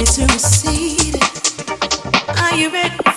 Releases and events, follow In The